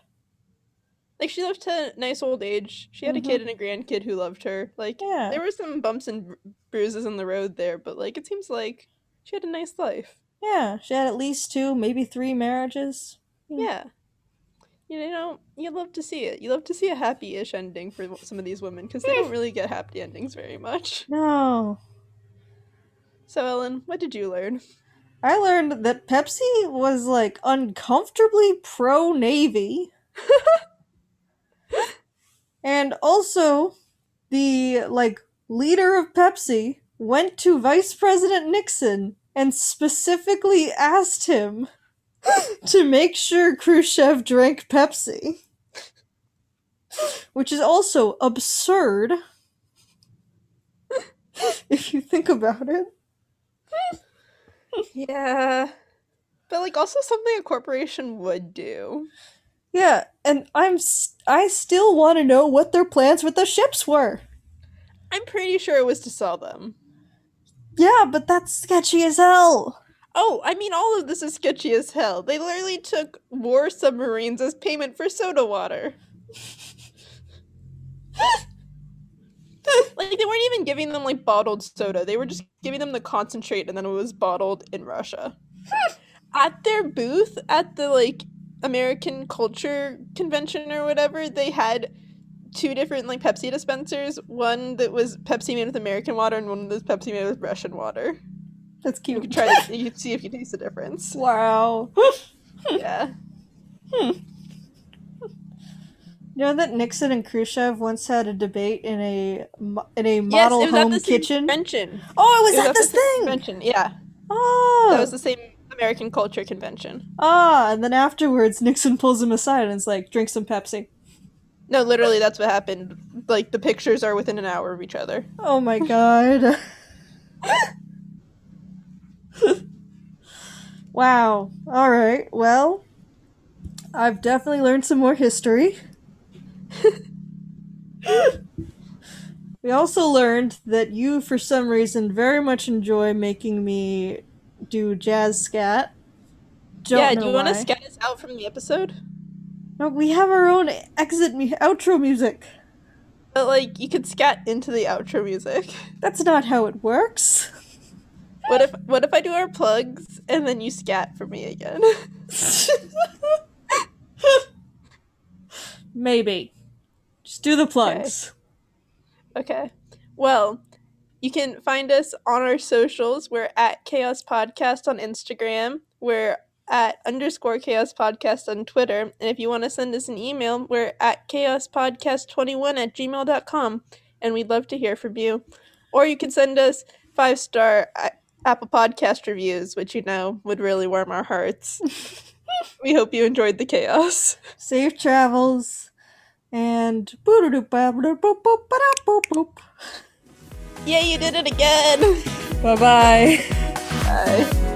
Like she lived to a nice old age. She had Mhm. a kid and a grandkid who loved her. Like Yeah. there were some bumps and bruises in the road there, but like it seems like she had a nice life. Yeah, she had at least two, maybe three marriages. Mm. Yeah. You know, you love to see it. You love to see a happy-ish ending for some of these women because they don't really get happy endings very much. No. So, Ellen, what did you learn? I learned that Pepsi was like uncomfortably pro Navy. and also, the like leader of Pepsi went to Vice President Nixon and specifically asked him to make sure Khrushchev drank Pepsi. Which is also absurd if you think about it. Yeah. But like also something a corporation would do. Yeah, and I'm I still want to know what their plans with the ships were. I'm pretty sure it was to sell them. Yeah, but that's sketchy as hell. Oh, I mean all of this is sketchy as hell. They literally took war submarines as payment for soda water. like they weren't even giving them like bottled soda. They were just giving them the concentrate and then it was bottled in Russia. at their booth at the like American Culture Convention or whatever, they had two different like Pepsi dispensers. One that was Pepsi made with American water and one that was Pepsi made with Russian water. That's cute. You can try to you can see if you taste the difference. wow. Yeah. Hmm. You know that Nixon and Khrushchev once had a debate in a in a Yes, model it was at home kitchen. convention. Oh, it was It at the this same thing. convention. Yeah, Oh, that was the same American Culture Convention. ah, and then afterwards, Nixon pulls him aside and is like, "Drink some Pepsi." No, literally, that's what happened. Like the pictures are within an hour of each other. Oh my god. wow. All right. Well, I've definitely learned some more history. we also learned that you, for some reason, very much enjoy making me do jazz scat. Don't yeah, do you want to scat us out from the episode? No, we have our own exit mu- outro music. But like, you could scat into the outro music. That's not how it works. What if what if I do our plugs and then you scat for me again? Maybe. Just do the plugs. Okay. Well, you can find us on our socials. We're at Chaos Podcast on Instagram. We're at underscore Chaos Podcast on Twitter. And if you want to send us an email, we're at chaospodcast21 at gmail.com. And we'd love to hear from you. Or you can send us five star uh, Apple Podcast reviews, which you know would really warm our hearts. we hope you enjoyed the chaos. Safe travels. And Yeah, you did it again. Bye bye. Bye.